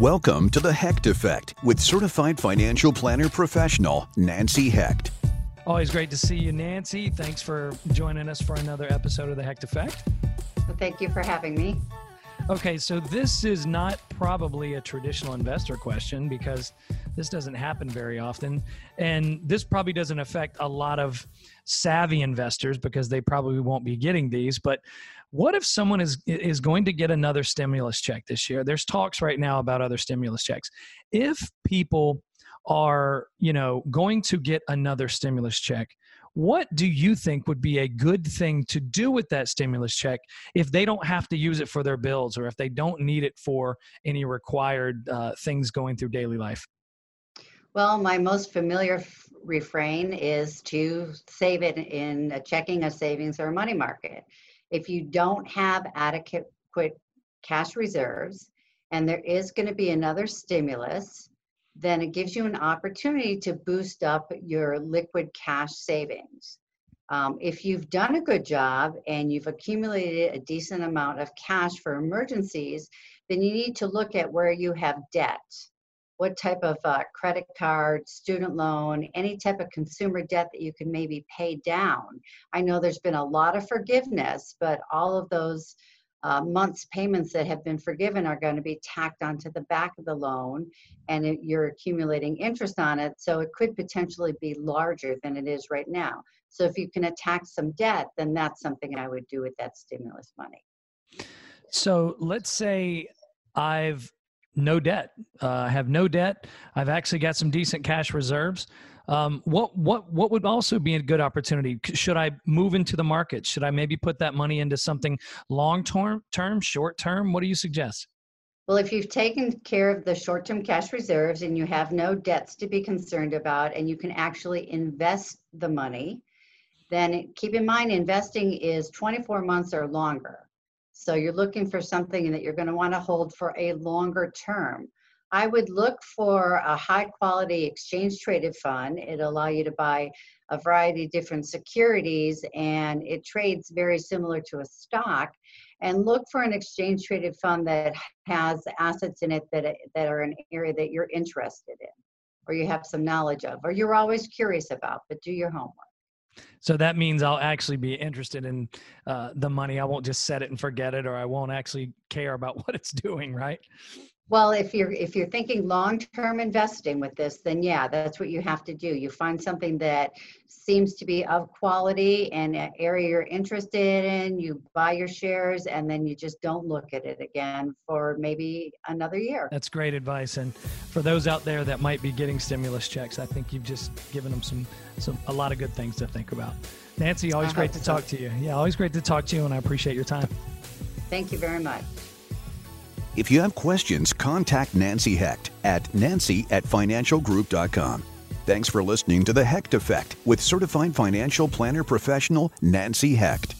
Welcome to the Hecht Effect with certified financial planner professional Nancy Hecht. Always great to see you, Nancy. Thanks for joining us for another episode of the Hecht Effect. Well, thank you for having me. Okay, so this is not probably a traditional investor question because this doesn't happen very often. And this probably doesn't affect a lot of savvy investors because they probably won't be getting these. But what if someone is is going to get another stimulus check this year? There's talks right now about other stimulus checks. If people are, you know, going to get another stimulus check, what do you think would be a good thing to do with that stimulus check if they don't have to use it for their bills or if they don't need it for any required uh, things going through daily life? Well, my most familiar f- refrain is to save it in a checking, a savings, or a money market. If you don't have adequate cash reserves and there is going to be another stimulus, then it gives you an opportunity to boost up your liquid cash savings. Um, if you've done a good job and you've accumulated a decent amount of cash for emergencies, then you need to look at where you have debt. What type of uh, credit card, student loan, any type of consumer debt that you can maybe pay down. I know there's been a lot of forgiveness, but all of those uh, months payments that have been forgiven are going to be tacked onto the back of the loan and it, you're accumulating interest on it so it could potentially be larger than it is right now so if you can attack some debt then that's something i would do with that stimulus money so let's say i've no debt uh, i have no debt i've actually got some decent cash reserves um, what what what would also be a good opportunity? Should I move into the market? Should I maybe put that money into something long term, term, short term? What do you suggest? Well, if you've taken care of the short term cash reserves and you have no debts to be concerned about, and you can actually invest the money, then keep in mind investing is 24 months or longer. So you're looking for something that you're going to want to hold for a longer term. I would look for a high quality exchange traded fund. It'll allow you to buy a variety of different securities and it trades very similar to a stock. And look for an exchange traded fund that has assets in it that, that are an area that you're interested in or you have some knowledge of or you're always curious about, but do your homework. So that means I'll actually be interested in uh, the money. I won't just set it and forget it, or I won't actually care about what it's doing, right? Well, if you're if you're thinking long-term investing with this, then yeah, that's what you have to do. You find something that seems to be of quality and an area you're interested in, you buy your shares and then you just don't look at it again for maybe another year. That's great advice and for those out there that might be getting stimulus checks, I think you've just given them some some a lot of good things to think about. Nancy, always great to so. talk to you. Yeah, always great to talk to you and I appreciate your time. Thank you very much. If you have questions, contact Nancy Hecht at nancy at financialgroup.com. Thanks for listening to The Hecht Effect with certified financial planner professional Nancy Hecht.